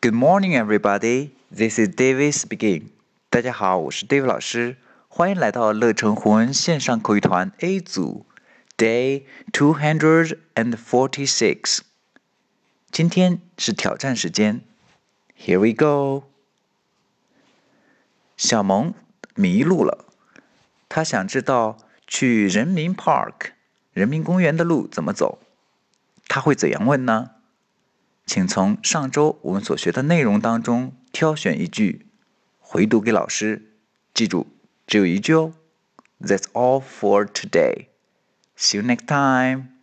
Good morning, everybody. This is David speaking. 大家好，我是 David 老师，欢迎来到乐成湖文线上口语团 A 组，Day two hundred and forty-six。今天是挑战时间，Here we go。小萌迷路了，他想知道去人民 Park 人民公园的路怎么走，他会怎样问呢？ 请从上周我们所学的内容当中挑选一句，回读给老师。记住，只有一句哦。That's all for today. See you next time.